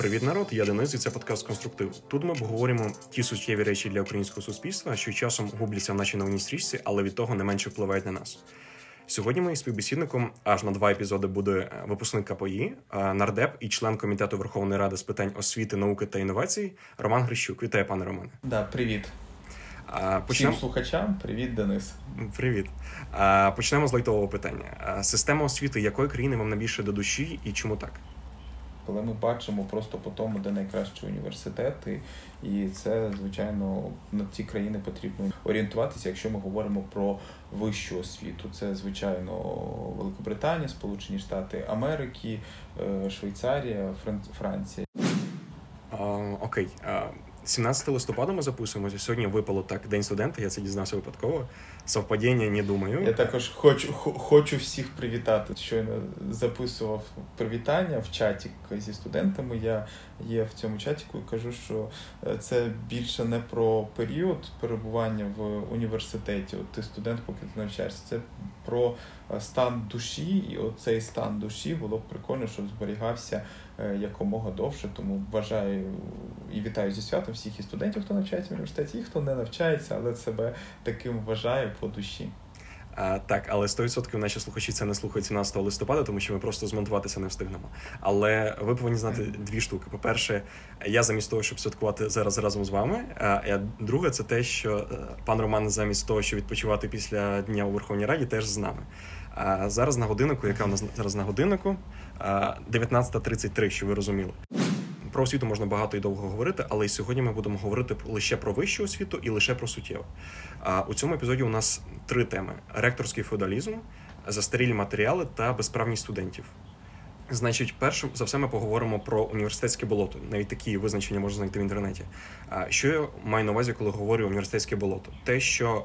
Привіт, народ! Я Денис, і це подкаст Конструктив. Тут ми обговорюємо ті суттєві речі для українського суспільства, що часом губляться в нашій новинній стрічці, але від того не менше впливають на нас. Сьогодні моїм співбесідником аж на два епізоди буде випускник КПІ, нардеп і член комітету Верховної Ради з питань освіти, науки та інновацій Роман Грищук. Вітаю, пане Романе. Да, привіт. Почнемо... Всім слухачам, привіт, Денис. Привіт. Почнемо з лайтового питання. Система освіти якої країни вам найбільше до душі і чому так? Коли ми бачимо просто по тому, де найкращі університети, і це звичайно на ці країни потрібно орієнтуватися, якщо ми говоримо про вищу освіту. Це звичайно Великобританія, Сполучені Штати Америки, е, Швейцарія, Франція. Окей. 17 листопада ми записуємося. Сьогодні випало так День студента. Я це дізнався випадково. Совпадіння не думаю. Я також хочу хочу всіх привітати. Щойно записував привітання в чаті зі студентами. Я є в цьому чаті і кажу, що е, це більше не про період перебування в університеті. От ти студент, поки ти навчаєшся. Це про е, стан душі, і оцей стан душі було б прикольно, щоб зберігався якомога довше. Тому бажаю і вітаю зі святом всіх і студентів, хто навчається в університеті, і хто не навчається, але себе таким вважає по душі. А, Так, але 100% наші слухачі це не слухають 17 листопада, тому що ми просто змонтуватися не встигнемо. Але ви повинні знати дві штуки. По-перше, я замість того, щоб святкувати зараз разом з вами. А друге, це те, що е, пан Роман, замість того, щоб відпочивати після дня у Верховній Раді, теж з нами. А зараз на годиннику, яка у нас зараз на годиннику, 19.33, що ви розуміли. Про освіту можна багато і довго говорити, але і сьогодні ми будемо говорити лише про вищу освіту і лише про суттєву. А у цьому епізоді у нас три теми: ректорський феодалізм, застарілі матеріали та безправність студентів. Значить, першим за все ми поговоримо про університетське болото. Навіть такі визначення можна знайти в інтернеті. Що я маю на увазі, коли говорю університетське болото? Те, що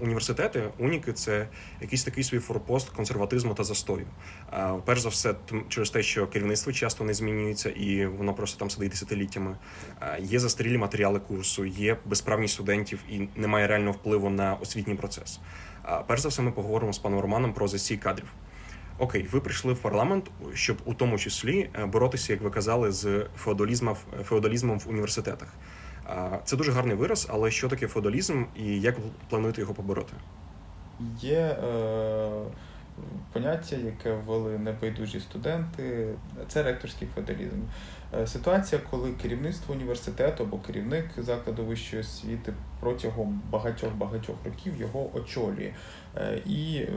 університети, уніки це якийсь такий свій форпост консерватизму та застою. Перш за все, через те, що керівництво часто не змінюється, і воно просто там сидить десятиліттями. Є застарілі матеріали курсу, є безправність студентів і немає реального впливу на освітній процес. Перш за все, ми поговоримо з паном Романом про засій кадрів. Окей, ви прийшли в парламент, щоб у тому числі е, боротися, як ви казали, з феодалізмом феодалізмом в університетах. Це дуже гарний вираз, але що таке феодалізм і як плануєте його побороти? Є е, поняття, яке ввели небайдужі студенти, це ректорський феодалізм. Е, ситуація, коли керівництво університету або керівник закладу вищої освіти протягом багатьох-багатьох років його очолює. Е, і е,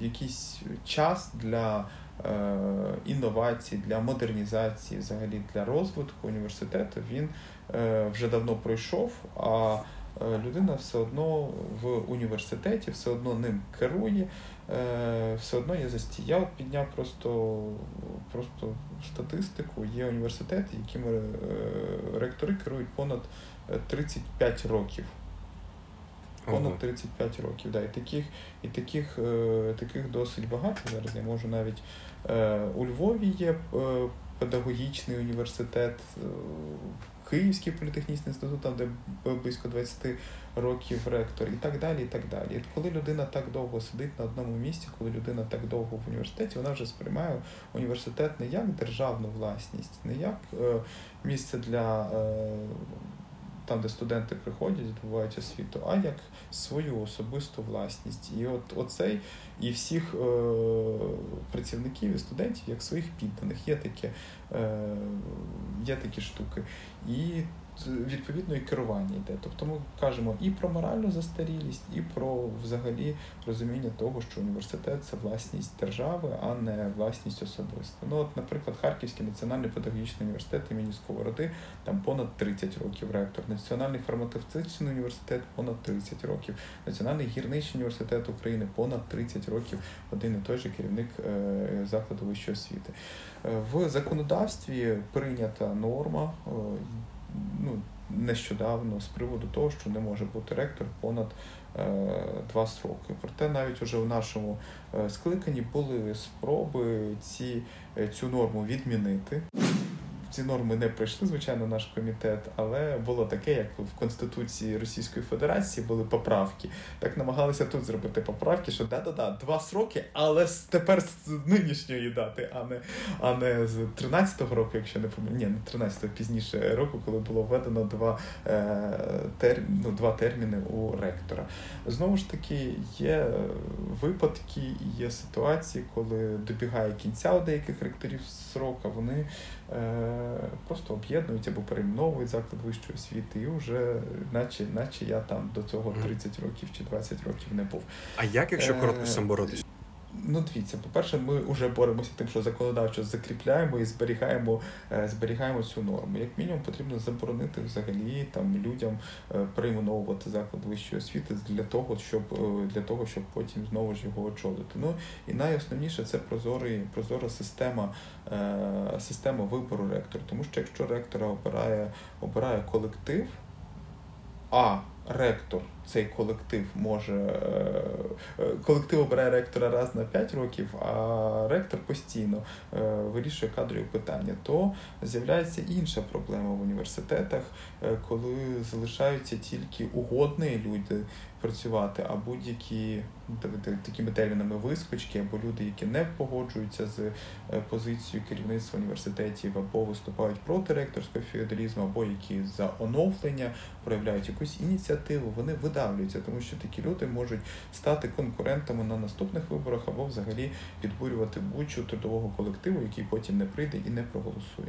якийсь час для е, інновацій, для модернізації, взагалі для розвитку університету він вже давно пройшов, а е, людина все одно в університеті, все одно ним керує, е, все одно є застій. Я от підняв просто просто статистику. Є університети, якими ректори керують понад 35 років. Понад 35 років. Да. І таких і таких, таких досить багато. Зараз я можу навіть у Львові є педагогічний університет. Київський політехнічний інститут, там де близько 20 років ректор, і так далі. і так далі. І коли людина так довго сидить на одному місці, коли людина так довго в університеті, вона вже сприймає університет не як державну власність, не як е, місце для е, там, де студенти приходять, здобувають освіту, а як свою особисту власність. І от оцей і всіх е, працівників і студентів, як своїх підданих, є таке, є такі штуки. І відповідно і керування йде. Тобто ми кажемо і про моральну застарілість, і про взагалі розуміння того, що університет це власність держави, а не власність особиста. Ну, от, наприклад, Харківський національний педагогічний університет імені Сковороди, там понад 30 років ректор, Національний фармацевтичний університет понад 30 років, Національний гірничий університет України понад 30 років, один і той же керівник е, закладу вищої освіти. Е, в законодавстві прийнята норма. Ну, нещодавно з приводу того, що не може бути ректор понад е, два строки. Проте навіть уже в нашому е, скликанні були спроби ці, е, цю норму відмінити. Ці норми не пройшли, звичайно, наш комітет, але було таке, як в Конституції Російської Федерації були поправки. Так намагалися тут зробити поправки, що да-да-да, два сроки, але тепер з нинішньої дати, а не а не з 13-го року, якщо не помиляю, ні, не 13-го, пізніше року, коли було введено два е, тер, ну, два терміни у ректора. Знову ж таки, є випадки є ситуації, коли добігає кінця у деяких ректорів срока, вони просто об'єднують або перейменовують заклад вищої освіти, і вже, наче, наче я там до цього 30 років чи 20 років не був. А як, якщо Е, коротко з цим боротись? Ну, дивіться, по-перше, ми вже боремося тим, що законодавчо закріпляємо і зберігаємо е, зберігаємо цю норму. Як мінімум, потрібно заборонити взагалі там людям е, перейменовувати заклад вищої освіти для того, щоб е, для того, щоб потім знову ж його очолити. Ну і найосновніше це прозорий, прозора система система вибору ректора. Тому що якщо ректора обирає обирає колектив, а ректор цей колектив може е, е, колектив обирає ректора раз на 5 років, а ректор постійно е, вирішує кадрові питання, то з'являється інша проблема в університетах, коли залишаються тільки угодні люди працювати, а будь-які такими термінами вискочки, або люди, які не погоджуються з позицією керівництва університетів, або виступають проти ректорського феодалізму, або які за оновлення проявляють якусь ініціативу, вони видавлюються, тому що такі люди можуть стати конкурентами на наступних виборах або взагалі підбурювати будь-що трудового колективу, який потім не прийде і не проголосує.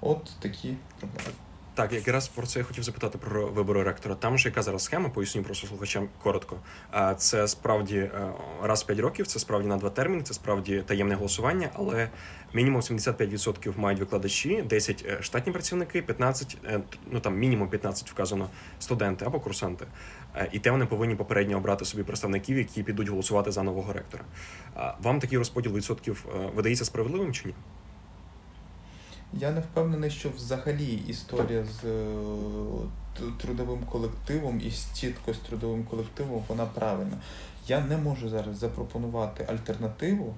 От такі проблеми. Так, якраз про це я хотів запитати про вибори ректора. Там же яка зараз схема, поясню просто слухачам коротко. Це справді е, раз в 5 років, це справді на два терміни, це справді таємне голосування, але мінімум 75% мають викладачі, 10 е, штатні працівники, 15, е, ну там мінімум 15 вказано студенти або курсанти. І те вони повинні попередньо обрати собі представників, які підуть голосувати за нового ректора. Вам такий розподіл відсотків видається справедливим чи ні? Я не впевнений, що взагалі історія з е, трудовим колективом і чітко з трудовим колективом вона правильна. Я не можу зараз запропонувати альтернативу,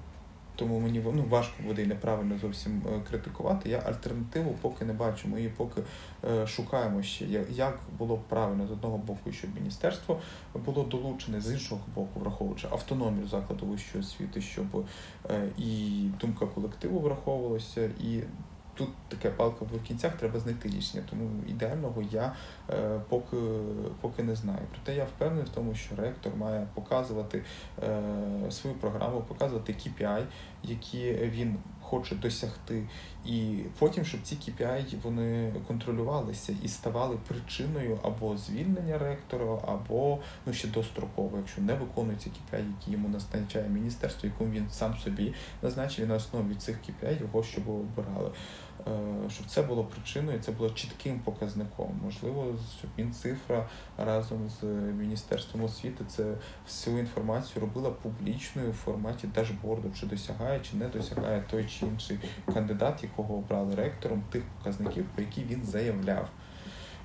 тому мені ну, важко буде і неправильно зовсім е, критикувати. Я альтернативу поки не бачу. Ми її поки е, шукаємо ще. Як було б правильно з одного боку, щоб міністерство було долучене, з іншого боку, враховуючи автономію закладу вищої освіти, щоб і думка колективу враховувалася, і тут таке палка в кінцях, треба знайти рішення. Тому ідеального я е, поки поки не знаю. Проте я впевнений в тому, що ректор має показувати е, свою програму, показувати KPI, які він хоче досягти, і потім, щоб ці KPI вони контролювалися і ставали причиною або звільнення ректора, або ну ще достроково, якщо не виконується KPI, які йому назначає міністерство, якому він сам собі назначив і на основі цих KPI його щоб обирали. Е, щоб це було причиною, це було чітким показником. Можливо, щоб Мінцифра разом з Міністерством освіти це всю інформацію робила публічною в форматі дашборду, чи досягає, чи не досягає той чи інший кандидат, якого обрали ректором, тих показників, про які він заявляв.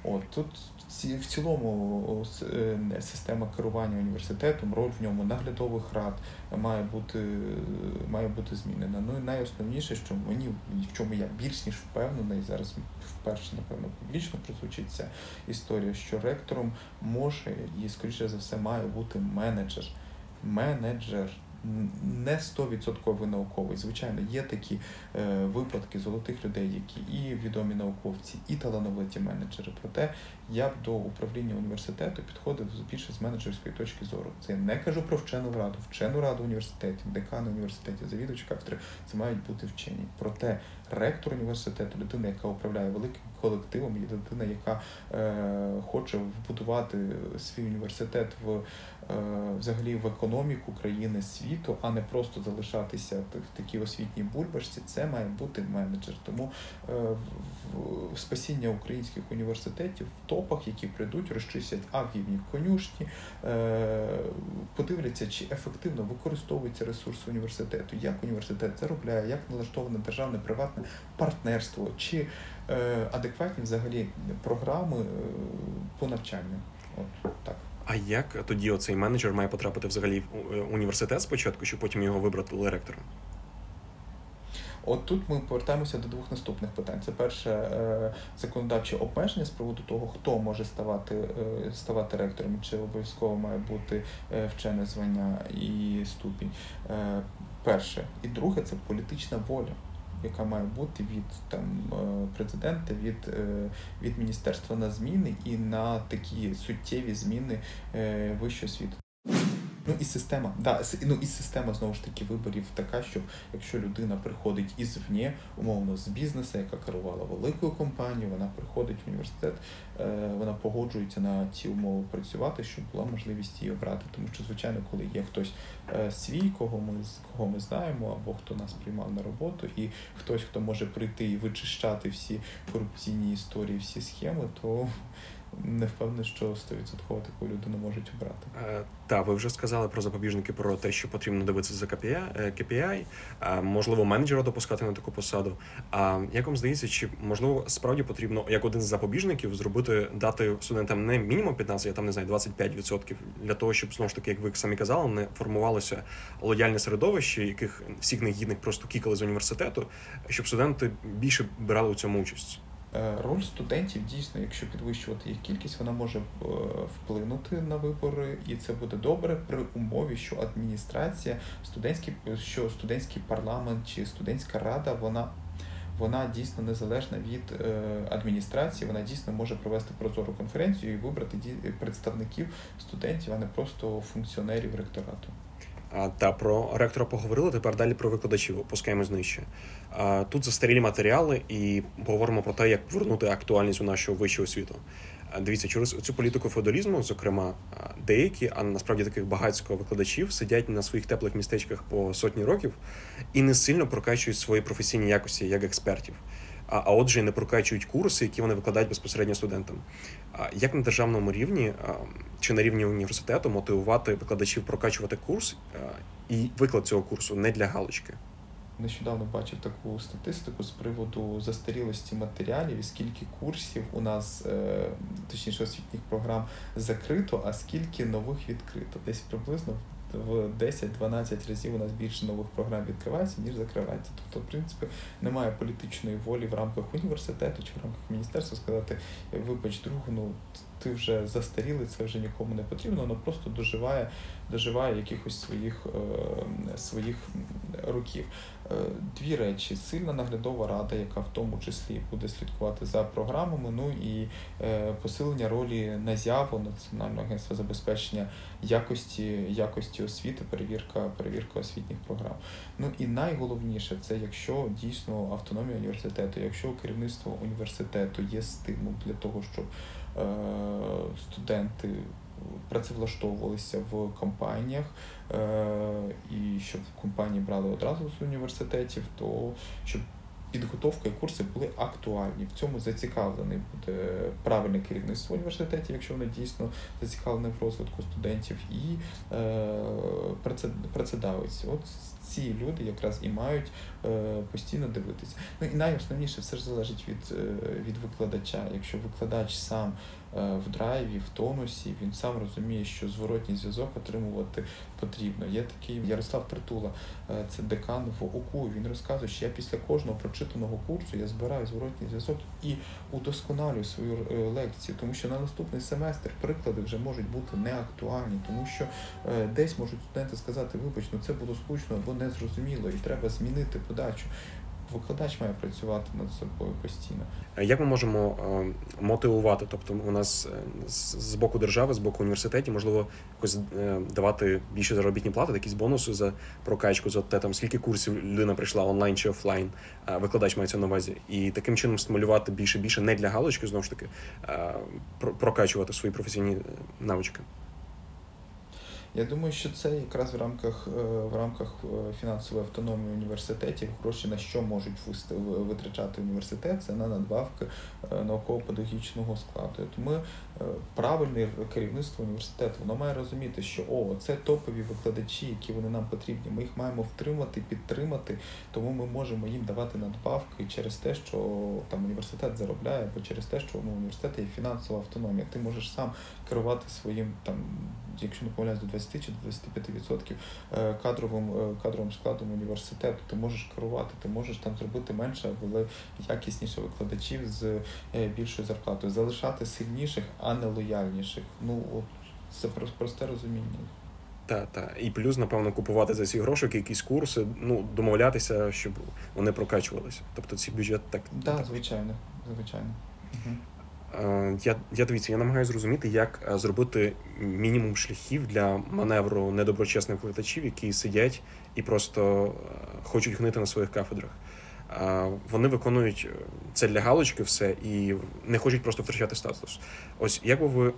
От тут в цілому е, система керування університетом, роль в ньому наглядових рад має бути має бути змінена. Ну і найосновніше, що мені в чому я більш ніж впевнений, зараз вперше, напевно, публічно прозвучить ця історія, що ректором може і, скоріше за все, має бути менеджер. Менеджер не 100% науковець. Звичайно, є такі е, випадки золотих людей, які і відомі науковці, і талановиті менеджери. Проте я б до управління університету підходив більше з менеджерської точки зору. Це я не кажу про вчену раду, вчену раду університетів, декани університетів, завідувачі кафедри. Це мають бути вчені. Проте ректор університету, людина, яка управляє великим колективом, є людина, яка е, хоче вбудувати свій університет в взагалі в економіку країни світу, а не просто залишатися в такій освітній бульбашці. Це має бути менеджер. Тому е, спасіння українських університетів в топах, які прийдуть, розчистять авгівні конюшні, е, подивляться, чи ефективно використовується ресурс університету, як університет заробляє, як налаштоване державне приватне партнерство, чи е, адекватні взагалі програми е, по навчанню. От так. А як тоді оцей менеджер має потрапити взагалі в університет спочатку, щоб потім його вибрати ректором? От тут ми повертаємося до двох наступних питань. Це перше е, законодавче обмеження з приводу того, хто може ставати е, ставати ректором, чи обов'язково має бути е, вчене звання і ступінь. Перше. І друге це політична воля. Яка має бути від там президента, від від міністерства на зміни і на такі суттєві зміни вищого світу. Ну і система, да, ну і система знову ж таки виборів така, що якщо людина приходить ізвні, умовно з бізнесу, яка керувала великою компанією, вона приходить в університет, е, вона погоджується на ті умови працювати, щоб була можливість її обрати. Тому що, звичайно, коли є хтось е, свій, кого ми кого ми знаємо, або хто нас приймав на роботу, і хтось, хто може прийти і вичищати всі корупційні історії, всі схеми, то не впевнений, що 100% таку людину можуть обрати. Е, так, ви вже сказали про запобіжники, про те, що потрібно дивитися за KPI, KPI е, можливо, менеджера допускати на таку посаду. А як вам здається, чи можливо справді потрібно як один з запобіжників зробити дати студентам не мінімум 15, а там не знаю, 25% для того, щоб знову ж таки, як ви самі казали, не формувалося лояльне середовище, яких всіх негідних просто кікали з університету, щоб студенти більше брали у цьому участь. Е, роль студентів дійсно, якщо підвищувати їх кількість, вона може е, вплинути на вибори, і це буде добре при умові, що адміністрація, студентський що студентський парламент чи студентська рада, вона вона дійсно незалежна від е, адміністрації. Вона дійсно може провести прозору конференцію і вибрати представників студентів, а не просто функціонерів ректорату. Та про ректора поговорили. Тепер далі про викладачів опускаємось нижче. Тут застарілі матеріали, і поговоримо про те, як повернути актуальність у нашого вищого освіту. Дивіться, через цю політику феодалізму, зокрема, деякі, а насправді таких багатського викладачів сидять на своїх теплих містечках по сотні років і не сильно прокачують свої професійні якості як експертів а а отже, не прокачують курси, які вони викладають безпосередньо студентам. А як на державному рівні чи на рівні університету мотивувати викладачів прокачувати курс і виклад цього курсу не для галочки? Нещодавно бачив таку статистику з приводу застарілості матеріалів і скільки курсів у нас, е, точніше освітніх програм, закрито, а скільки нових відкрито. Десь приблизно в 10-12 разів у нас більше нових програм відкривається, ніж закривається. Тобто, в принципі, немає політичної волі в рамках університету чи в рамках міністерства сказати, вибач, другу, ну ти вже застарілий, це вже нікому не потрібно, воно просто доживає доживає якихось своїх е, своїх років. Е, дві речі: сильна наглядова рада, яка в тому числі буде слідкувати за програмами. Ну і е, посилення ролі НАЗЯВО, Національного агентства забезпечення якості якості освіти, перевірка перевірка освітніх програм. Ну і найголовніше це якщо дійсно автономія університету, якщо керівництво університету є стимул для того, щоб Е, студенти працевлаштовувалися в компаніях, е, і щоб компанії брали одразу з університетів, то щоб підготовка і курси були актуальні. В цьому зацікавлений буде правильне керівництво університетів, якщо вони дійсно зацікавлені в розвитку студентів, і е, працедавець. От ці люди якраз і мають е, постійно дивитися. Ну і найосновніше все ж залежить від, від викладача. Якщо викладач сам в драйві, в тонусі. Він сам розуміє, що зворотній зв'язок отримувати потрібно. Є такий Ярослав Притула, е, це декан в УКУ. Він розказує, що я після кожного прочитаного курсу я збираю зворотній зв'язок і удосконалюю свою е, лекцію, тому що на наступний семестр приклади вже можуть бути неактуальні, тому що десь можуть студенти сказати, вибач, ну це було скучно або незрозуміло, і треба змінити подачу викладач має працювати над собою постійно. Як ми можемо е, мотивувати? Тобто, у нас е, з боку держави, з боку університетів, можливо, якось е, давати більше заробітні плати, якісь бонуси за прокачку, за те, там скільки курсів людина прийшла онлайн чи офлайн, викладач мається на увазі, і таким чином стимулювати більше більше не для галочки, знову ж таки, прокачувати свої професійні навички. Я думаю, що це якраз в рамках е, в рамках е, фінансової автономії університетів гроші на що можуть витрачати університет, це на надбавки е, науково-педагогічного складу. Тому правильне керівництво університету воно має розуміти, що о, це топові викладачі, які вони нам потрібні. Ми їх маємо втримати, підтримати, тому ми можемо їм давати надбавки через те, що там університет заробляє, або через те, що ну, університет є фінансова автономія. Ти можеш сам керувати своїм там якщо не помиляюсь, до 20 чи до 25% е, кадровим е, кадровим складом університету. Ти можеш керувати, ти можеш там зробити менше, але якісніше викладачів з е, більшою зарплатою, залишати сильніших, а не лояльніших. Ну це просте розуміння. Так, так. І плюс, напевно, купувати за ці гроші якісь курси, ну, домовлятися, щоб вони прокачувалися. Тобто цей бюджет так. Да, так, звичайно, звичайно. Угу. Я я дивіться, я намагаюся зрозуміти, як е, зробити мінімум шляхів для маневру недоброчесних викладачів, які сидять і просто е, хочуть гнити на своїх кафедрах. Вони виконують це для галочки, все і не хочуть просто втрачати статус. Ось як би ви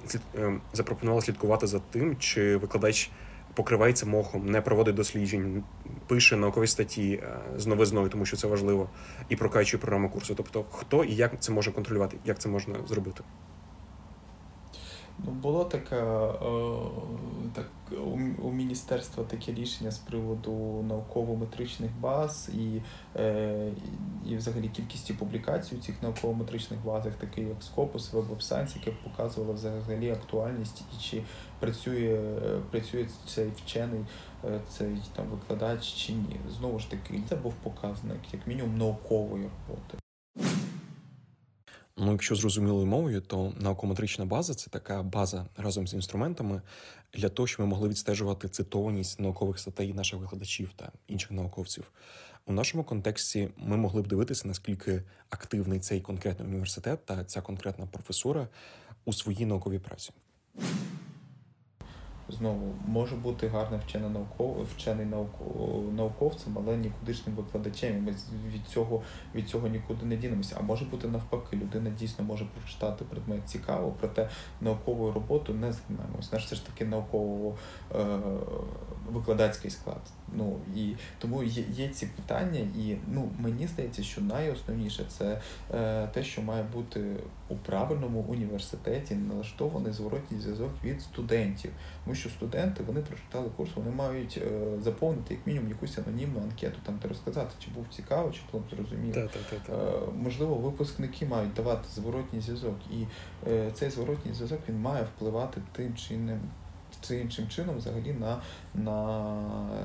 запропонували слідкувати за тим, чи викладач покривається мохом, не проводить досліджень, пише наукові статті е, з новизною, тому що це важливо, і прокачує програму курсу. Тобто, хто і як це може контролювати, як це можна зробити? Ну, було таке так у, у міністерства таке рішення з приводу науково-метричних баз і, е, і взагалі кількості публікацій у цих науково-метричних базах, такі як Scopus, Web of Science, яке показувало взагалі актуальність і чи працює працює цей вчений, е, цей там викладач чи ні. Знову ж таки, це був показник, як мінімум, наукової роботи. Ну, якщо зрозумілою мовою, то наукометрична база це така база разом з інструментами для того, щоб ми могли відстежувати цитованість наукових статей наших викладачів та інших науковців. У нашому контексті ми могли б дивитися, наскільки активний цей конкретний університет та ця конкретна професура у своїй науковій праці. Знову може бути гарно вчена науков, вчений науковцем, але нікудишнім викладачем. Ми від цього від цього нікуди не дінемося. А може бути навпаки, людина дійсно може прочитати предмет цікаво, проте науковою роботою не займаємось. Наш все ж таки науково-викладацький е, склад. Ну і тому є, є ці питання, і ну мені здається, що найосновніше це е, те, що має бути у правильному університеті налаштований зворотній зв'язок від студентів. Тому що студенти вони прочитали курс, вони мають е, заповнити як мінімум якусь анонімну анкету, там де розказати, чи був цікаво, чи було зрозуміло. Е, можливо, випускники мають давати зворотній зв'язок, і е, цей зворотній зв'язок він має впливати тим чи іншим чи іншим чином взагалі на на,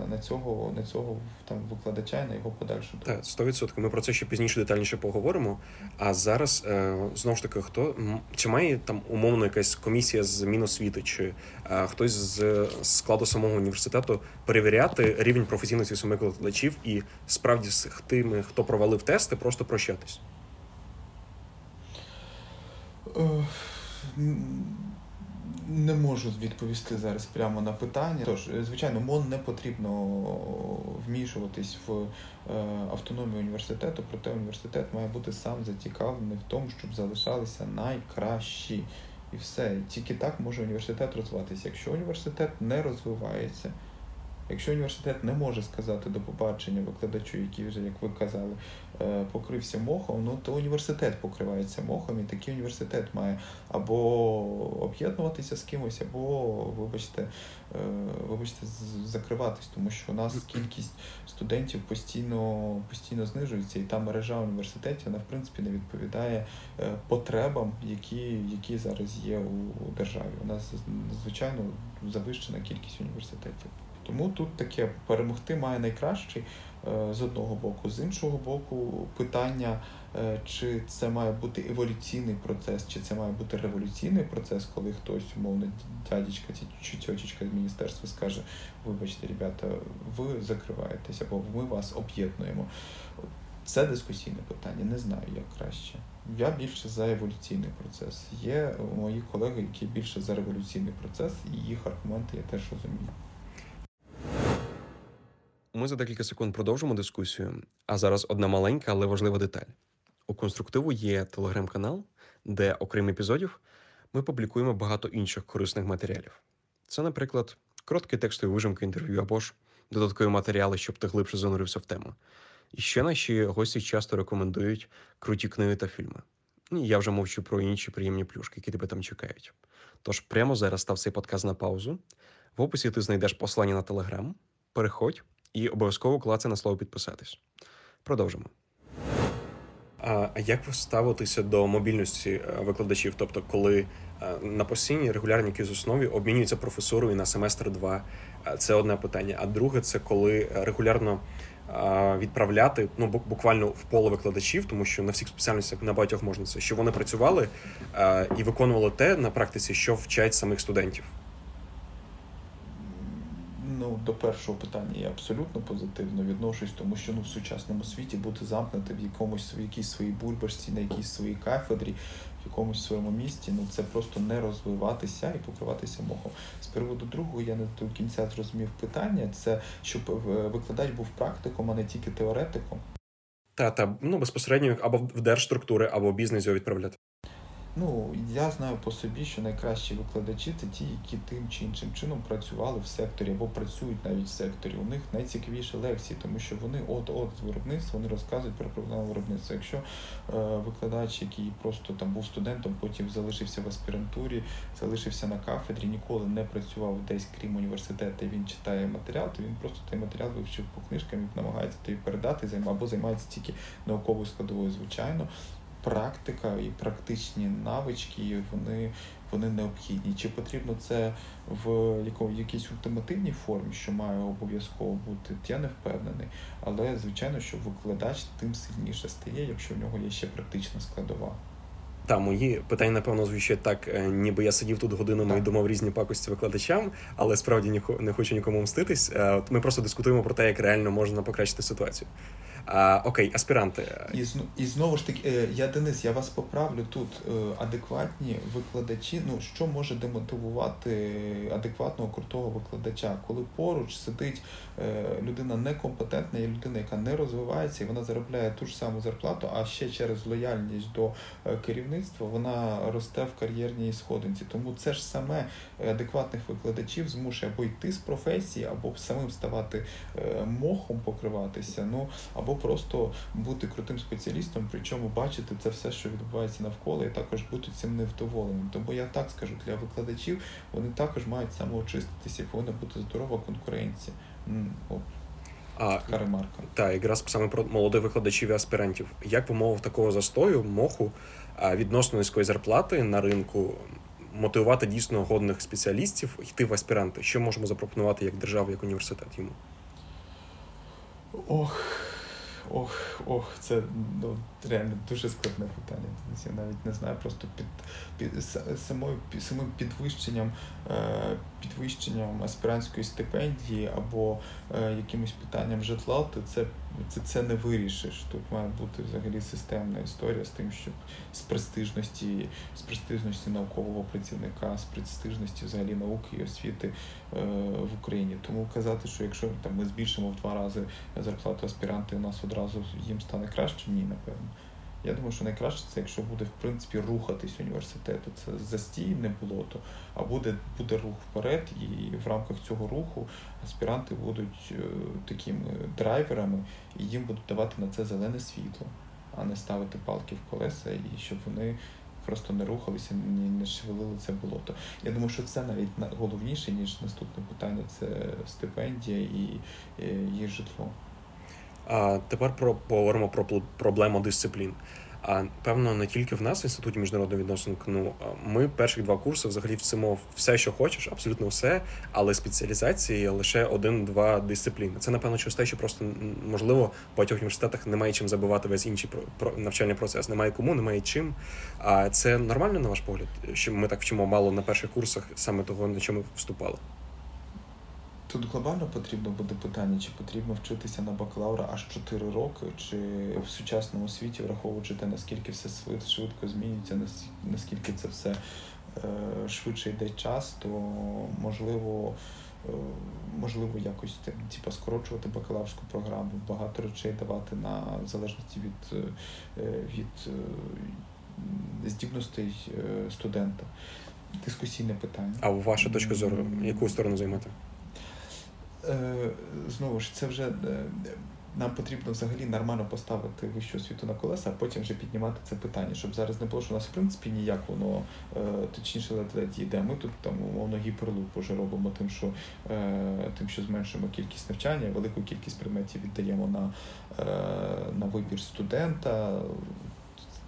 на цього на цього там викладача і на його подальшу Так, 100%. Ми про це ще пізніше детальніше поговоримо. А зараз е, знову ж таки, хто чи має там умовно якась комісія з Міносвіти, чи е, хтось з складу самого університету перевіряти рівень професійності самих викладачів і справді з тими, хто провалив тести, просто прощатись? Не можу відповісти зараз прямо на питання. Тож, звичайно, МОН не потрібно вмішуватись в е, автономію університету, проте університет має бути сам зацікавлений в тому, щоб залишалися найкращі. І все. Тільки так може університет розвиватися. Якщо університет не розвивається, Якщо університет не може сказати до побачення викладачу, який вже, як ви казали, е, покрився мохом, ну то університет покривається мохом, і такий університет має або об'єднуватися з кимось, або, вибачте, е, вибачте, закриватись, тому що у нас кількість студентів постійно постійно знижується, і та мережа університетів вона в принципі не відповідає е, потребам, які які зараз є у державі. У нас звичайно завищена кількість університетів. Тому тут таке перемогти має найкращий е, з одного боку, з іншого боку, питання, е, чи це має бути еволюційний процес, чи це має бути революційний процес, коли хтось, умовно, дядечка чи тьотечка з міністерства скаже: вибачте, ребята, ви закриваєтесь, або ми вас об'єднуємо. Це дискусійне питання, не знаю, як краще. Я більше за еволюційний процес. Є мої колеги, які більше за революційний процес, і їх аргументи я теж розумію. Ми за декілька секунд продовжимо дискусію. А зараз одна маленька, але важлива деталь. У конструктиву є телеграм-канал, де, окрім епізодів, ми публікуємо багато інших корисних матеріалів. Це, наприклад, короткі текстові вижимки інтерв'ю або ж додаткові матеріали, щоб ти глибше занурився в тему. І ще наші гості часто рекомендують круті книги та фільми. І я вже мовчу про інші приємні плюшки, які тебе там чекають. Тож прямо зараз став цей подкаст на паузу. В описі ти знайдеш послання на телеграм. Переходь і обов'язково клацай на слово підписатись. Продовжимо. А як ви ставитеся до мобільності е, викладачів? Тобто, коли на постійній регулярній якійсь основі обмінюються професурою на семестр два. Це одне питання. А друге, це коли регулярно відправляти ну буквально в поле викладачів, тому що на всіх спеціальностях на багатьох можна це, що вони працювали і виконували те на практиці, що вчать самих студентів. Ну, до першого питання я абсолютно позитивно відношусь, тому що ну в сучасному світі бути замкнутим в якомусь в якійсь своїй бульбашці, на якійсь своїй кафедрі, в якомусь своєму місті, ну це просто не розвиватися і покриватися мохом. З приводу другого я не до кінця зрозумів питання. Це щоб викладач був практиком, а не тільки теоретиком. Та та ну безпосередньо або в держструктури, або в бізнес його відправляти. Ну, я знаю по собі, що найкращі викладачі це ті, які тим чи іншим чином працювали в секторі або працюють навіть в секторі. У них найцікавіші лекції, тому що вони от-от з виробництва вони розказують про проблему виробництва. Якщо е, викладач, який просто там був студентом, потім залишився в аспірантурі, залишився на кафедрі, ніколи не працював десь крім університету, він читає матеріал, то він просто той матеріал вивчив по книжкам і намагається тобі передати, або займається тільки науковою складовою, звичайно практика і практичні навички, вони вони необхідні. Чи потрібно це в якійсь ультимативній формі, що має обов'язково бути, я не впевнений. Але, звичайно, що викладач тим сильніше стає, якщо в нього є ще практична складова. Та мої питання, напевно, звучать так, е, ніби я сидів тут годинами так. і думав різні пакості викладачам, але справді не хочу нікому мститись. Е, ми просто дискутуємо про те, як реально можна покращити ситуацію. А, Окей, аспіранти. І і знову ж таки, е, я Денис, я вас поправлю тут. Е, адекватні викладачі. Ну що може демотивувати адекватного крутого викладача, коли поруч сидить е, людина некомпетентна, є людина, яка не розвивається, і вона заробляє ту ж саму зарплату, а ще через лояльність до керівництва вона росте в кар'єрній сходинці. Тому це ж саме адекватних викладачів змушує або йти з професії, або самим ставати мохом покриватися. Ну або просто бути крутим спеціалістом, причому бачити це все, що відбувається навколо, і також бути цим невдоволеним. Тому я так скажу, для викладачів вони також мають самоочиститися, і повинна бути здорова конкуренція. А, Така ремарка. Так, якраз саме про молодих викладачів і аспірантів. Як в умовах такого застою, моху відносно низької зарплати на ринку мотивувати дійсно годних спеціалістів йти в аспіранти? Що можемо запропонувати як держава, як університет йому? Ох. Ох, ох, це ну, реально дуже складне питання. Я навіть не знаю, просто під під самою самим підвищенням е, підвищенням аспірантської стипендії або е, якимось питанням житла, то це це, це не вирішиш. Тут має бути взагалі системна історія з тим, щоб з престижності, з престижності наукового працівника, з престижності взагалі науки і освіти е, в Україні. Тому казати, що якщо там ми збільшимо в два рази зарплату аспіранти, у нас одразу їм стане краще, ні, напевно. Я думаю, що найкраще це, якщо буде в принципі рухатись університету. Це застій не було, то а буде буде рух вперед, і в рамках цього руху аспіранти будуть е, такими драйверами, і їм будуть давати на це зелене світло, а не ставити палки в колеса, і щоб вони просто не рухалися, не шевелили це болото. Я думаю, що це навіть головніше ніж наступне питання це стипендія і, і її житло. А тепер про поговоримо про проблему дисциплін. А певно, не тільки в нас в інституті міжнародних відносин КНУ. Ми перших два курси взагалі вчимо все, що хочеш, абсолютно все, але спеціалізації лише один-два дисципліни. Це напевно через те, що просто можливо в багатьох університетах немає чим забивати весь інший навчальний процес. Немає кому, немає чим. А це нормально на ваш погляд, що ми так вчимо мало на перших курсах саме того, на чому вступали. Тут глобально потрібно буде питання, чи потрібно вчитися на бакалавра аж 4 роки, чи в сучасному світі, враховуючи те, наскільки все швидко змінюється, наскільки це все е, швидше йде час, то можливо е, можливо якось типу, скорочувати бакалаврську програму, багато речей давати на в залежності від, е, від здібностей студента. Дискусійне питання. А ваша точка зору, яку сторону займати? Е, знову ж це вже е, нам потрібно взагалі нормально поставити вищу освіту на колеса, а потім вже піднімати це питання, щоб зараз не було, що у нас в принципі ніяк воно е, точніше ледь йде. Ми тут там умовно гіперлуп вже робимо тим, що тим, що зменшуємо кількість навчання, велику кількість предметів віддаємо на, на вибір студента.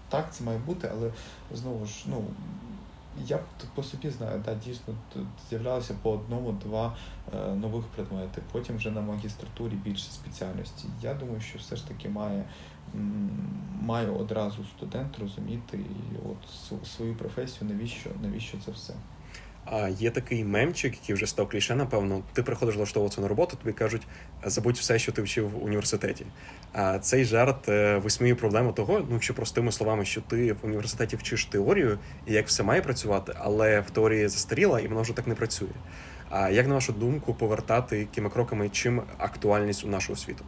Так, це має бути, але знову ж, ну Я по собі знаю, да, дійсно з'являлося по одному-два е, нових предмети. Потім вже на магістратурі більше спеціальності. Я думаю, що все ж таки має має одразу студент розуміти от свою професію, навіщо, навіщо це все. А є такий мемчик, який вже став кліше, напевно. Ти приходиш влаштовуватися на роботу, тобі кажуть, забудь все, що ти вчив в університеті. А цей жарт е, висміює проблему того, ну що простими словами, що ти в університеті вчиш теорію і як все має працювати, але в теорії застаріла і воно вже так не працює. А як на вашу думку повертати якими кроками чим актуальність у нашу освіту?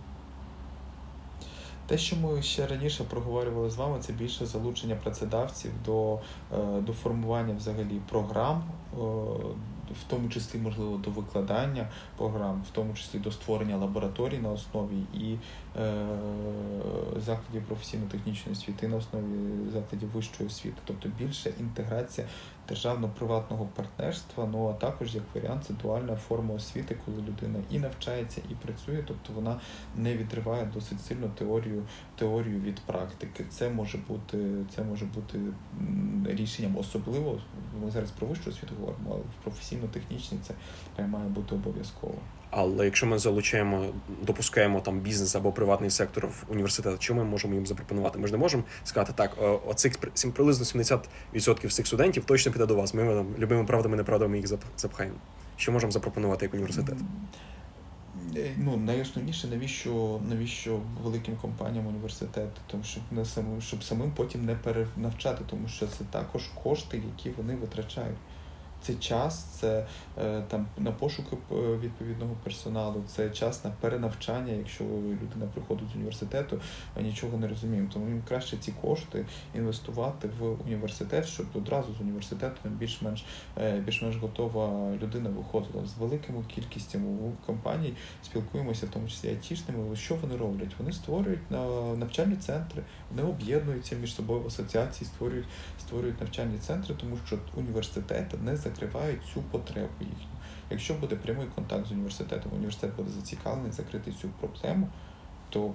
Те, що ми ще раніше проговорювали з вами, це більше залучення працедавців до е, до формування взагалі програм, е, в тому числі, можливо, до викладання програм, в тому числі до створення лабораторій на основі і е, закладів професійно-технічної освіти на основі закладів вищої освіти, тобто більше інтеграція державно-приватного партнерства, ну а також як варіант це дуальна форма освіти, коли людина і навчається, і працює, тобто вона не відриває досить сильно теорію теорію від практики. Це може бути це може бути рішенням особливо. Ми зараз про вищу освіту говоримо, але в професійно-технічній це має бути обов'язково. Але якщо ми залучаємо, допускаємо там бізнес або приватний сектор в університет, що ми можемо їм запропонувати? Ми ж не можемо сказати так, оцих приблизно 70% всіх студентів точно піде до вас. Ми там, любими правдами, неправдами їх запхаємо. Що можемо запропонувати як університет? Е, ну, найосновніше, навіщо навіщо великим компаніям університети, тому щоб не самим, щоб самим потім не перенавчати, тому що це також кошти, які вони витрачають це час, це е, там на пошуки е, відповідного персоналу, це час на перенавчання, якщо людина приходить з університету, нічого не розуміємо. Тому їм краще ці кошти інвестувати в університет, щоб одразу з університету більш-менш е, більш-менш готова людина виходила з великими кількістю компаній. Спілкуємося, в тому числі айтішними. Що вони роблять? Вони створюють навчальні центри, вони об'єднуються між собою в асоціації, створюють створюють навчальні центри, тому що університети не закривають цю потребу їхню. Якщо буде прямий контакт з університетом, університет буде зацікавлений закрити цю проблему, то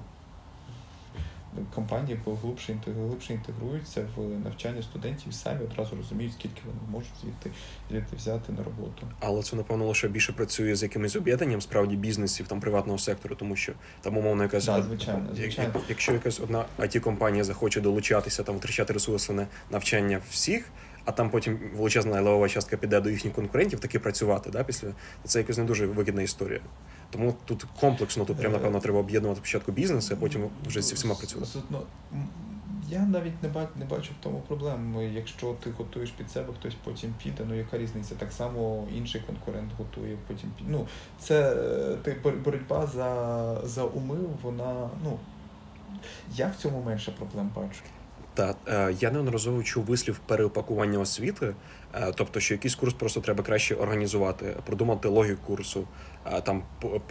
компанії глибше глибше інтегруються в навчання студентів і самі одразу розуміють, скільки вони можуть звідти звідти взяти на роботу. Але це напевно лише більше працює з якимось об'єднанням справді бізнесів там приватного сектору, тому що там умовно якась да, звичайно, звичайно. Якщо якась одна it компанія захоче долучатися там втрачати ресурси на навчання всіх а там потім величезна левова частка піде до їхніх конкурентів, таки працювати. Да, після Це якось не дуже вигідна історія. Тому тут комплексно, тут прям, напевно, треба об'єднувати спочатку бізнес, а потім вже зі всіма працювати. Ну, я навіть не бачу, не бачу в тому проблем. Якщо ти готуєш під себе, хтось потім піде. Ну яка різниця? Так само інший конкурент готує, потім піде. Ну, це ти боротьба за за уми, вона ну я в цьому менше проблем бачу. Так, е, я неодноразово чув вислів переупакування освіти, е, тобто, що якийсь курс просто треба краще організувати, продумати логіку курсу, там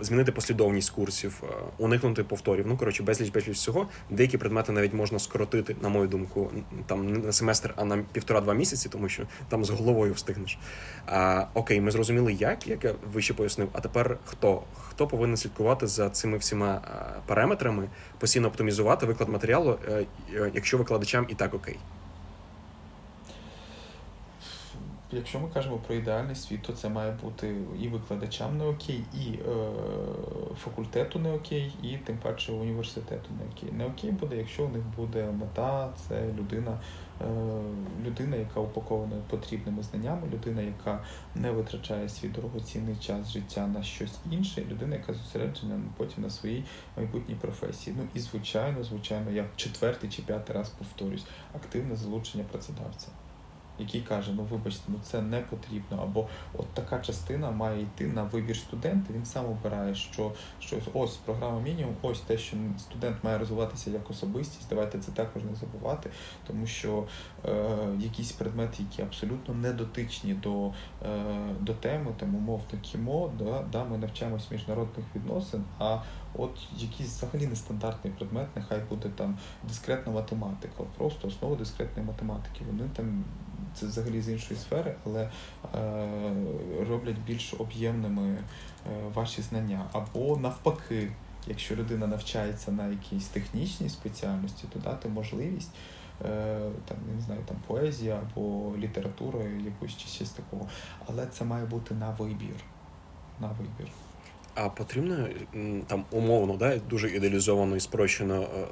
змінити послідовність курсів, уникнути повторів. Ну коротше, безліч безліч всього. Деякі предмети навіть можна скоротити, на мою думку, там не на семестр, а на півтора-два місяці, тому що там з головою встигнеш. А, Окей, ми зрозуміли, як як я вище пояснив. А тепер хто? Хто повинен слідкувати за цими всіма параметрами, постійно оптимізувати виклад матеріалу, якщо викладача глядачам і так окей. Якщо ми кажемо про ідеальний світ, то це має бути і викладачам не окей, і е, факультету не окей, і тим паче університету не окей. Не окей буде, якщо у них буде мета, це людина, е, людина, яка упакована потрібними знаннями, людина, яка не витрачає свій дорогоцінний час життя на щось інше, людина, яка зосереджена потім на своїй майбутній професії. Ну і звичайно, звичайно, я четвертий чи п'ятий раз повторюсь, активне залучення працедавця який каже, ну вибачте, ну це не потрібно. Або от така частина має йти на вибір студента. Він сам обирає, що що ось програма мінімум, ось те, що студент має розвиватися як особистість. Давайте це також не забувати, тому що е, якісь предмети, які абсолютно не дотичні до е, до теми, там умовно кімо, да, да, ми навчаємось міжнародних відносин. а От якийсь взагалі нестандартний предмет, нехай буде там дискретна математика, просто основа дискретної математики. Вони там це взагалі з іншої сфери, але е, роблять більш об'ємними е, ваші знання. Або навпаки, якщо людина навчається на якійсь технічній спеціальності, то дати можливість там, не знаю, там поезія або література, якусь чи щось такого. Але це має бути на вибір. На вибір. А потрібно там умовно, да, дуже ідеалізовано і спрощено е,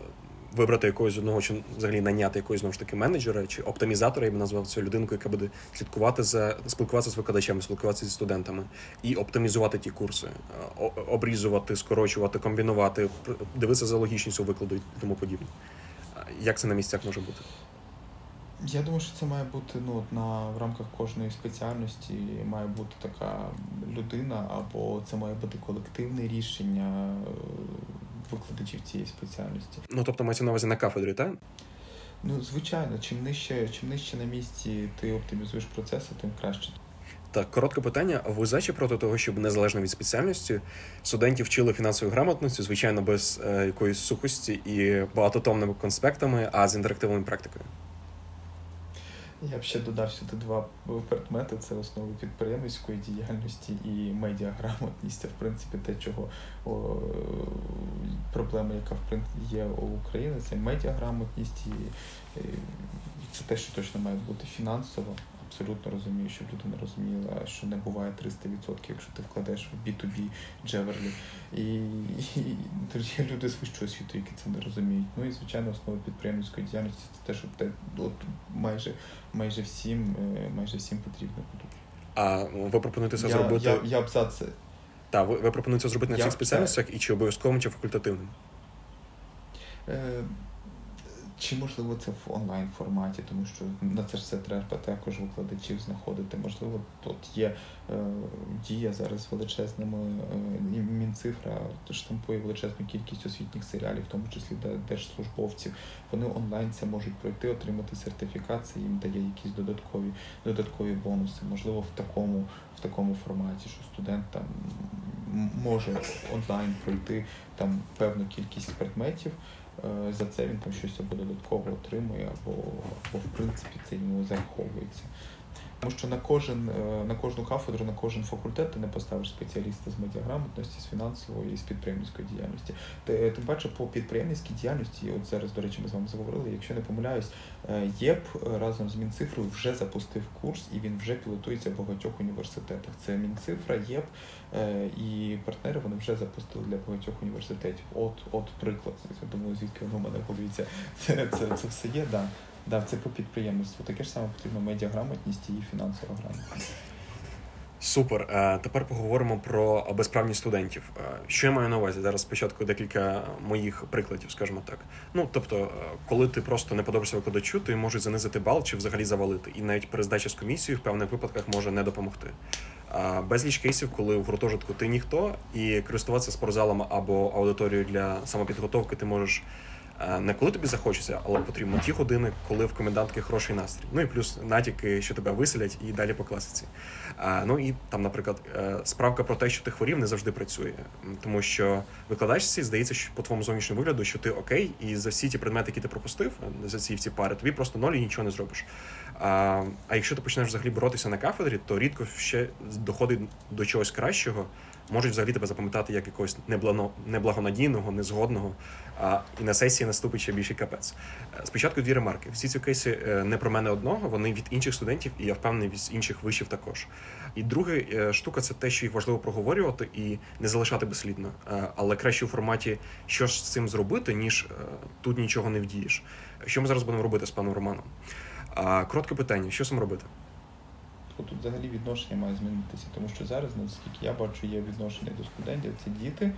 вибрати якогось одного чи взагалі наняти якогось знову ж таки менеджера чи оптимізатора, я б назвав цю людинку, яка буде слідкувати за спілкуватися з викладачами, спілкуватися зі студентами і оптимізувати ті курси, е, обрізувати, скорочувати, комбінувати, дивитися за логічністю викладу і тому подібне. Як це на місцях може бути? Я думаю, що це має бути ну, на в рамках кожної спеціальності має бути така людина, або це має бути колективне рішення е, викладачів цієї спеціальності. Ну тобто мається на увазі на кафедрі, так? Ну, звичайно, чим нижче, чим нижче на місці ти оптимізуєш процеси, тим краще. Так, коротке питання. Ви за чи проти того, щоб незалежно від спеціальності студентів вчили фінансову грамотності, звичайно, без е, якоїсь сухості і багатотомними конспектами, а з інтерактивною практикою? Я б ще додав сюди два предмети: це основи підприємницької діяльності і медіаграмотність. В принципі, те, чого о, проблема, яка в принципі є у України, це медіаграмотність, і, і це те, що точно має бути фінансово абсолютно розумію, щоб людина розуміла, що не буває 300%, якщо ти вкладеш в B2B Джеверлі. І, і, є люди з вищою освітою, які це не розуміють. Ну і звичайно, основа підприємницької діяльності це те, що те, от майже майже всім е, майже всім потрібно буде. А ви пропонуєте це я, зробити? Я я б за це. Так, ви, ви пропонуєте це зробити на я всіх спеціальностях і чи обов'язковим, чи факультативним? Е, чи можливо це в онлайн форматі, тому що на це ж все треба також викладачів знаходити. Можливо, тут є е, дія зараз величезними е, мінцифра штампує величезну кількість освітніх серіалів, в тому числі держслужбовців. Вони онлайн це можуть пройти, отримати сертифікації, їм дає якісь додаткові додаткові бонуси. Можливо, в такому в такому форматі, що студент там може онлайн пройти там певну кількість предметів. Е, за це він там щось або додатково отримує, або, або в принципі це йому зараховується. Тому що на кожен, е, на кожну кафедру, на кожен факультет ти не поставиш спеціаліста з медіаграмотності, з фінансової і з підприємницької діяльності. Тим паче по підприємницькій діяльності, от зараз, до речі, ми з вами заговорили, якщо не помиляюсь, е, ЄП разом з Мінцифрою вже запустив курс і він вже пілотується в багатьох університетах. Це Мінцифра, ЄП е, і партнери вони вже запустили для багатьох університетів. От, от приклад. Я думаю, звідки воно в мене в це, це, це все є. Да. Да, це по підприємництву. Таке ж саме потрібно медіаграмотність і фінансова грамотність. Супер. Е, тепер поговоримо про безправність студентів. Е, що я маю на увазі? Зараз спочатку декілька моїх прикладів, скажімо так. Ну тобто, е, коли ти просто не подобаєшся викладачу, ти можуть занизити бал чи взагалі завалити. І навіть перездача з комісією в певних випадках може не допомогти. Безліч кейсів, коли в гуртожитку ти ніхто, і користуватися спортзалом або аудиторією для самопідготовки ти можеш. Е, не коли тобі захочеться, але потрібно ті години, коли в комендантки хороший настрій. Ну і плюс натяки, що тебе виселять, і далі по класиці. Ну і там, наприклад, е, справка про те, що ти хворів, не завжди працює, тому що викладачці здається, що по твоєму зовнішньому вигляду, що ти окей, і за всі ті предмети, які ти пропустив, за ці всі пари, тобі просто ноль і нічого не зробиш. А якщо ти почнеш взагалі боротися на кафедрі, то рідко ще доходить до чогось кращого можуть взагалі тебе запам'ятати як якогось неблагонадійного, незгодного, а і на сесії наступить ще більший капець. Е, спочатку дві ремарки. Всі ці кейси е, не про мене одного, вони від інших студентів, і я впевнений від інших вишів також. І друга е, штука це те, що їх важливо проговорювати і не залишати безслідно, але краще у форматі що ж з цим зробити, ніж тут нічого не вдієш. Що ми зараз будемо робити з паном Романом? Коротке питання: що сам робити? Тут взагалі відношення має змінитися, тому що зараз, наскільки я бачу, є відношення до студентів, це діти,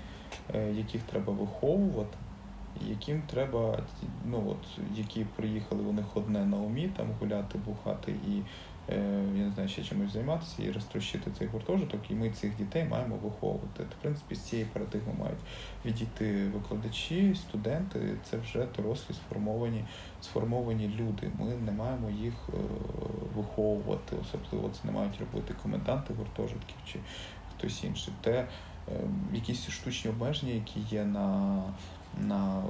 е, яких треба виховувати, яким треба, ну от які приїхали у них одне на умі, там гуляти, бухати і я не знаю, ще чимось займатися і розтрощити цей гуртожиток, і ми цих дітей маємо виховувати. В принципі, з цієї парадигми мають відійти викладачі, студенти, це вже дорослі сформовані сформовані люди. Ми не маємо їх е, виховувати, особливо це не мають робити коменданти гуртожитків чи хтось інший. Те е, якісь штучні обмеження, які є на на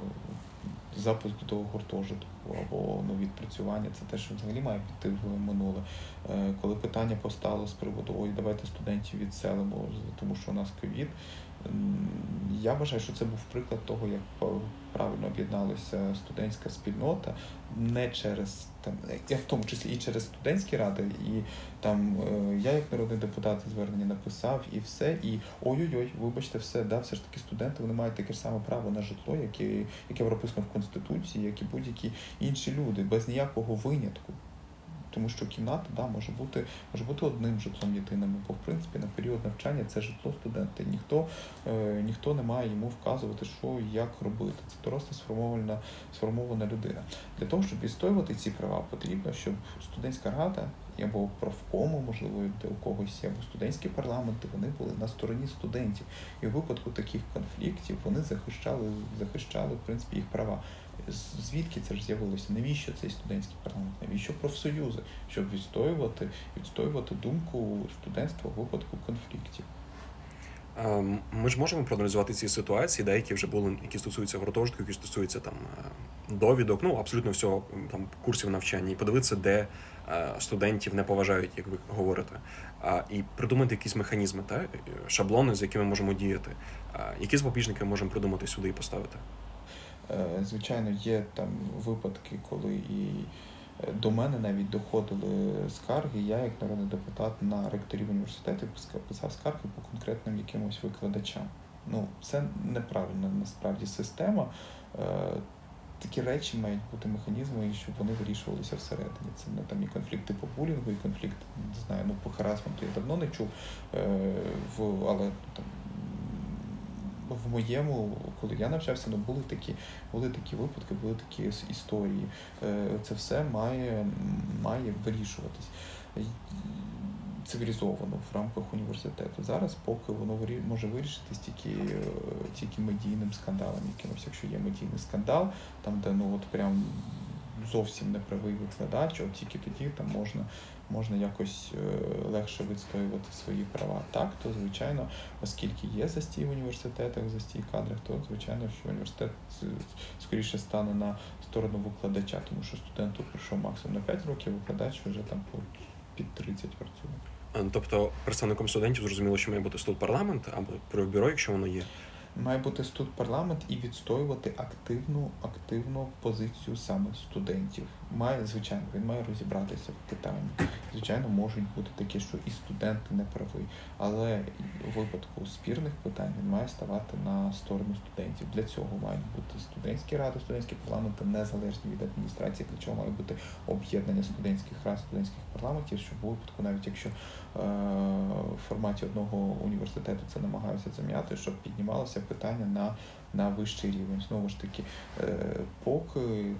запуск до гуртожитку або ну, відпрацювання, це те, що взагалі має піти в минуле. Е, коли питання постало з приводу ой, давайте студентів відселимо, тому що у нас ковід. Я вважаю, що це був приклад того, як правильно об'єдналася студентська спільнота не через там, я в тому числі і через студентські ради, і там е, я, як народний депутат, звернення написав і все. І ой-ой-ой, вибачте, все, да, все ж таки студенти вони мають таке ж саме право на житло, яке яке прописано в конституції, як і будь-які інші люди, без ніякого винятку тому що кімната да, може бути може бути одним житлом єдиним, бо в принципі на період навчання це житло студента. Ніхто е, ніхто не має йому вказувати, що і як робити. Це доросла сформована сформована людина. Для того, щоб відстоювати ці права, потрібно, щоб студентська рада або профкому, можливо, де у когось або студентські парламенти, вони були на стороні студентів. І у випадку таких конфліктів вони захищали, захищали в принципі їх права. Звідки це ж з'явилося? Навіщо цей студентський парламент? Навіщо профсоюзи? Щоб відстоювати відстоювати думку студентства у випадку конфліктів? Ем, ми ж можемо проаналізувати ці ситуації, деякі вже були, які стосуються гуртожитку, які стосуються там е, довідок, ну абсолютно всього там курсів навчання, і подивитися, де е, студентів не поважають, як ви говорите, і придумати якісь механізми, та шаблони, з якими можемо діяти. Які запобіжники можемо придумати сюди і поставити? Е, звичайно, є там випадки, коли і е, до мене навіть доходили скарги. Я, як народний депутат на ректорів університетів, писав скарги по конкретним якимось викладачам. Ну, це неправильна насправді система. Е, такі речі мають бути механізми, щоб вони вирішувалися всередині. Це не там і конфлікти по булінгу, і конфлікт, не знаю, ну по харасменту я давно не чув, але там в моєму, коли я навчався, ну були такі були такі випадки, були такі історії. Е, це все має має вирішуватись цивілізовано в рамках університету. Зараз, поки воно може вирішитись тільки е, тільки медійним скандалом, якимось, якщо є медійний скандал, там де ну от прям зовсім неправий викладач, от тільки тоді там можна можна якось е, легше відстоювати свої права. Так, то звичайно, оскільки є застій в університетах, застій в кадрах, то звичайно, що університет скоріше стане на сторону викладача, тому що студенту пройшов максимум на 5 років, викладач вже там під 30 працює. Тобто представником студентів зрозуміло, що має бути студ парламент або про бюро, якщо воно є має бути тут парламент і відстоювати активну активну позицію саме студентів. Має, звичайно, він має розібратися в питанні. Звичайно, можуть бути такі, що і студенти не праві, але у випадку спірних питань він має ставати на сторону студентів. Для цього мають бути студентські ради, студентські парламенти незалежні від адміністрації, для чого має бути об'єднання студентських рад, студентських парламентів, щоб у випадку, навіть якщо в форматі одного університету це намагаються зам'яти, щоб піднімалося питання на на вищий рівень. Знову ж таки, е, поки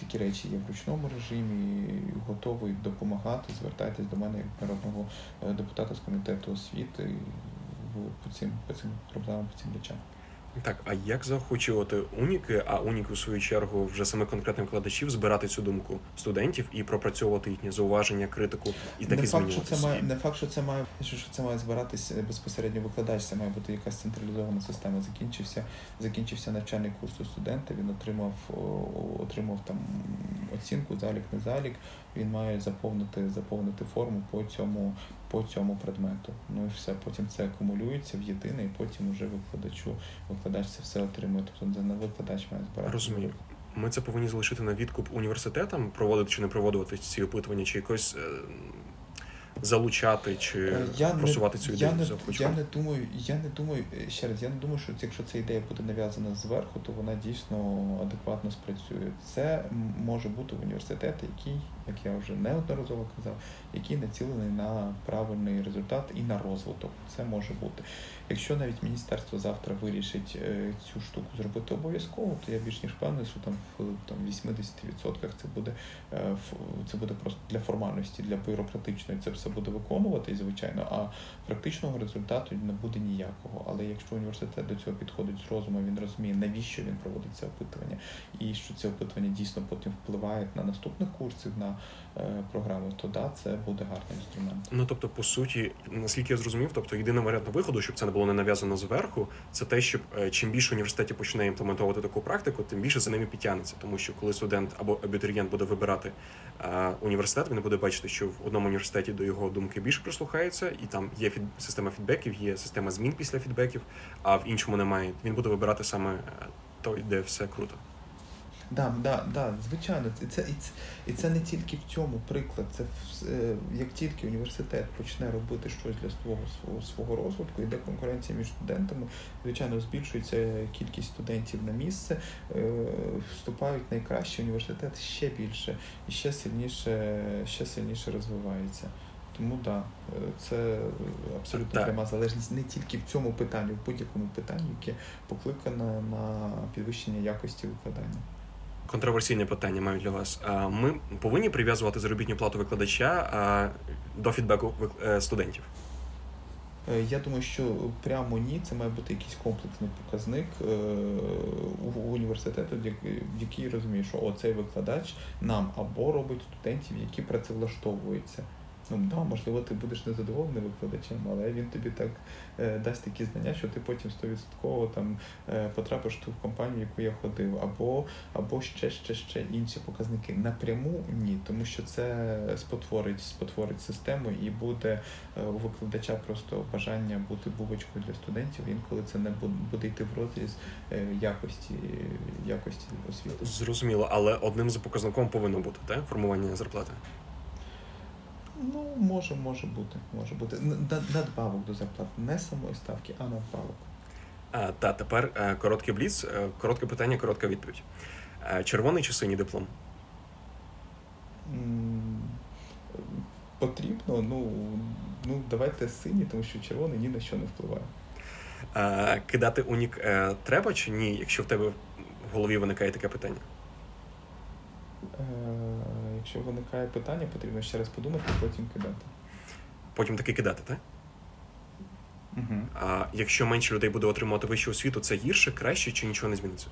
такі речі є в ручному режимі, готовий допомагати, звертайтесь до мене як народного е, депутата з комітету освіти по цим по цим проблемам, по цим речам. Так, а як заохочувати уніки, а уніки, у свою чергу, вже саме конкретних викладачів збирати цю думку студентів і пропрацьовувати їхні зауваження, критику і такі змінювати факт, що це має не факт, що це має що це має збиратися безпосередньо викладач. Це має бути якась централізована система. Закінчився, закінчився навчальний курс у студента. Він отримав отримав там оцінку, залік, не залік. Він має заповнити заповнити форму по цьому по цьому предмету. Ну і все. Потім це акумулюється в єдине, і потім вже викладачу викладач це все отримує. Тобто не викладач має збирати. Розумію. Ми це повинні залишити на відкуп університетам, проводити чи не проводити ці опитування, чи якось е, залучати чи я просувати не, цю ідею. Я не, я не думаю, я не думаю е, ще раз. Я не думаю, що якщо ця ідея буде нав'язана зверху, то вона дійсно адекватно спрацює. Це може бути університет, який, як я вже неодноразово казав, який націлений на правильний результат і на розвиток. Це може бути. Якщо навіть міністерство завтра вирішить е, цю штуку зробити обов'язково, то я більш ніж певний, що там в там 80% це буде це буде просто для формальності, для бюрократичної. Це все буде виконувати, звичайно, а практичного результату не буде ніякого. Але якщо університет до цього підходить з розуму, він розуміє, навіщо він проводить це опитування, і що це опитування дійсно потім впливає на наступних курсів, на е, програми, то да, це буде гарний інструмент. Ну тобто, по суті, наскільки я зрозумів, тобто єдиний варіант виходу, щоб це не було не нав'язано зверху, це те, щоб е, чим більше університетів почне імплементувати таку практику, тим більше за ними підтягнеться, тому що коли студент або абітурієнт буде вибирати е, університет, він буде бачити, що в одному університеті до його думки більше прислухаються, і там є фід... система фідбеків, є система змін після фідбеків, а в іншому немає. Він буде вибирати саме той, де все круто. Да, да, да, звичайно, і це, і, це, і це не тільки в цьому приклад. Це е, як тільки університет почне робити щось для свого свого, свого розвитку, йде конкуренція між студентами, звичайно, збільшується кількість студентів на місце, е, вступають найкращі, університет ще більше і ще сильніше, ще сильніше розвивається. Тому да, е, це абсолютно Так. пряма залежність не тільки в цьому питанні, в будь-якому питанні, яке покликане на підвищення якості викладання. Контроверсійне питання маю для вас. Ми повинні прив'язувати заробітну плату викладача до фідбеку е, студентів. Е, Я думаю, що прямо ні, це має бути якийсь комплексний показник е, у університету, який розуміє, що оцей викладач нам або робить студентів, які працевлаштовуються. Ну да, можливо, ти будеш незадоволений викладачем, але він тобі так е, дасть такі знання, що ти потім 100% там е, потрапиш в компанію, в яку я ходив, або, або ще, ще, ще інші показники. Напряму ні, тому що це спотворить, спотворить систему і буде е, у викладача просто бажання бути бубочкою для студентів. Інколи це не буде, йти в розріз е, якості, якості освіти. Зрозуміло, але одним з показником повинно бути так? формування зарплати. Ну, може, може бути, може бути. Надбавок до зарплати, не самої ставки, а надбавок. А, та тепер е, короткий бліц, е, коротке питання, коротка відповідь. Е, Червоний чи синій диплом? Потрібно, ну, ну давайте сині, тому що червоний ні на що не впливає. Е, Кидати унік треба чи ні, якщо в тебе в голові виникає таке питання? Е, якщо виникає питання, потрібно ще раз подумати, потім кидати. Потім таки кидати, так? Угу. А якщо менше людей буде отримувати вищу освіту, це гірше, краще чи нічого не зміниться?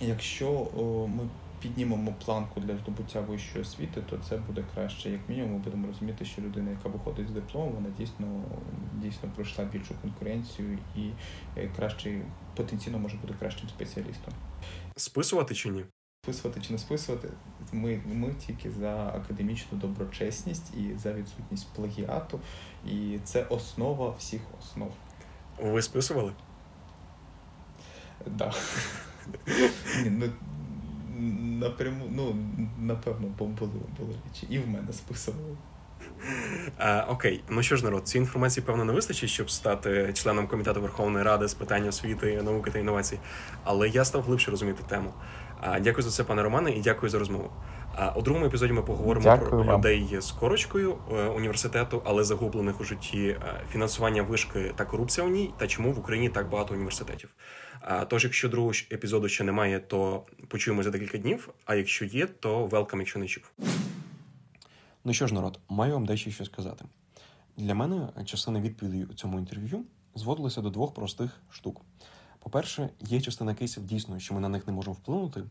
Якщо о, ми піднімемо планку для здобуття вищої освіти, то це буде краще. Як мінімум, ми будемо розуміти, що людина, яка виходить з дипломом, вона дійсно дійсно пройшла більшу конкуренцію і е, кращий потенційно може бути кращим спеціалістом. Списувати чи ні? Списувати чи не списувати, ми, ми тільки за академічну доброчесність і за відсутність плагіату, і це основа всіх основ. Ви списували? Ні, ну, напряму, ну, напевно, бо були, були речі. І в мене списували. А, окей, ну що ж, народ, цієї інформації певно не вистачить, щоб стати членом комітету Верховної Ради з питань освіти, науки та інновацій. Але я став глибше розуміти тему. Дякую за це, пане Романе, і дякую за розмову. А у другому епізоді ми поговоримо Дякую про вам. людей з корочкою е, університету, але загублених у житті е, фінансування вишки та корупція у ній, та чому в Україні так багато університетів. Тож, якщо другого епізоду ще немає, то почуємо за декілька днів. А якщо є, то велкам, якщо не чув. Ну що ж, народ, маю вам дещо що сказати. Для мене частина відповідей у цьому інтерв'ю зводилася до двох простих штук. По-перше, є частина кейсів дійсно, що ми на них не можемо вплинути,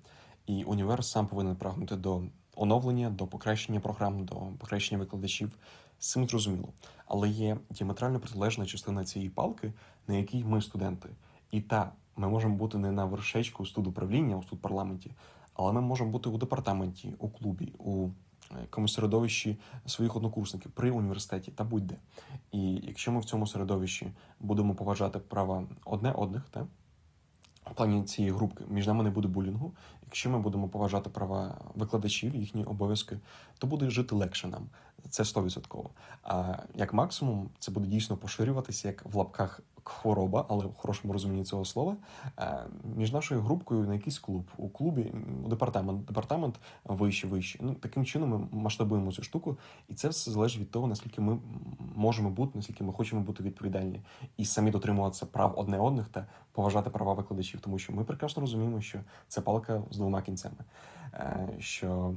і універ сам повинен прагнути до оновлення, до покращення програм, до покращення викладачів. З цим зрозуміло. Але є діаметрально протилежна частина цієї палки, на якій ми студенти. І та, ми можемо бути не на вершечку студуправління у студпарламенті, але ми можемо бути у департаменті, у клубі, у е, якомусь середовищі своїх однокурсників при університеті та будь-де. І якщо ми в цьому середовищі будемо поважати права одне одних, та в плані цієї групки між нами не буде булінгу. Якщо ми будемо поважати права викладачів, їхні обов'язки, то буде жити легше нам. Це 100%. А як максимум, це буде дійсно поширюватися як в лапках хвороба, але в хорошому розумінні цього слова, е, між нашою групкою на якийсь клуб. У клубі департамент, департамент вище, вище. Ну таким чином ми масштабуємо цю штуку, і це все залежить від того, наскільки ми можемо бути, наскільки ми хочемо бути відповідальні і самі дотримуватися прав одне одних та поважати права викладачів, тому що ми прекрасно розуміємо, що це палка з двома кінцями. Е, Що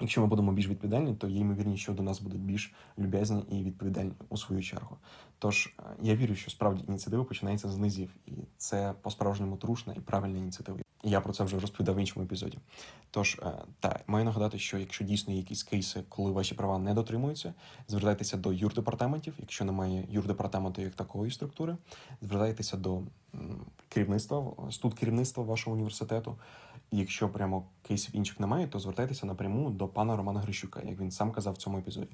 якщо ми будемо більш відповідальні, то є ймовірність, що до нас будуть більш люб'язні і відповідальні у свою чергу. Тож е, я вірю, що справді ініціатива починається з низів, і це по-справжньому трушна і правильна ініціатива. Я про це вже розповідав в іншому епізоді. Тож, е, так, маю нагадати, що якщо дійсно є якісь кейси, коли ваші права не дотримуються, звертайтеся до юрдепартаментів. Якщо немає юрдепартаменту як такої структури, звертайтеся до керівництва, студ керівництва вашого університету Якщо прямо кейсів інших немає, то звертайтеся напряму до пана Романа Грищука, як він сам казав в цьому епізоді.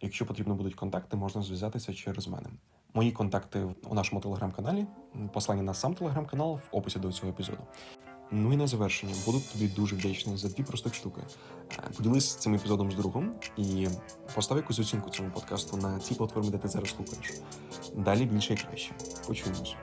Якщо потрібно будуть контакти, можна зв'язатися через мене. Мої контакти у нашому телеграм-каналі, послання на сам телеграм-канал в описі до цього епізоду. Ну і на завершення буду тобі дуже вдячний за дві простих штуки. Поділись цим епізодом з другом і постав якусь оцінку цьому подкасту на цій платформі, де ти зараз слухаєш. Далі більше і краще. Почуємось.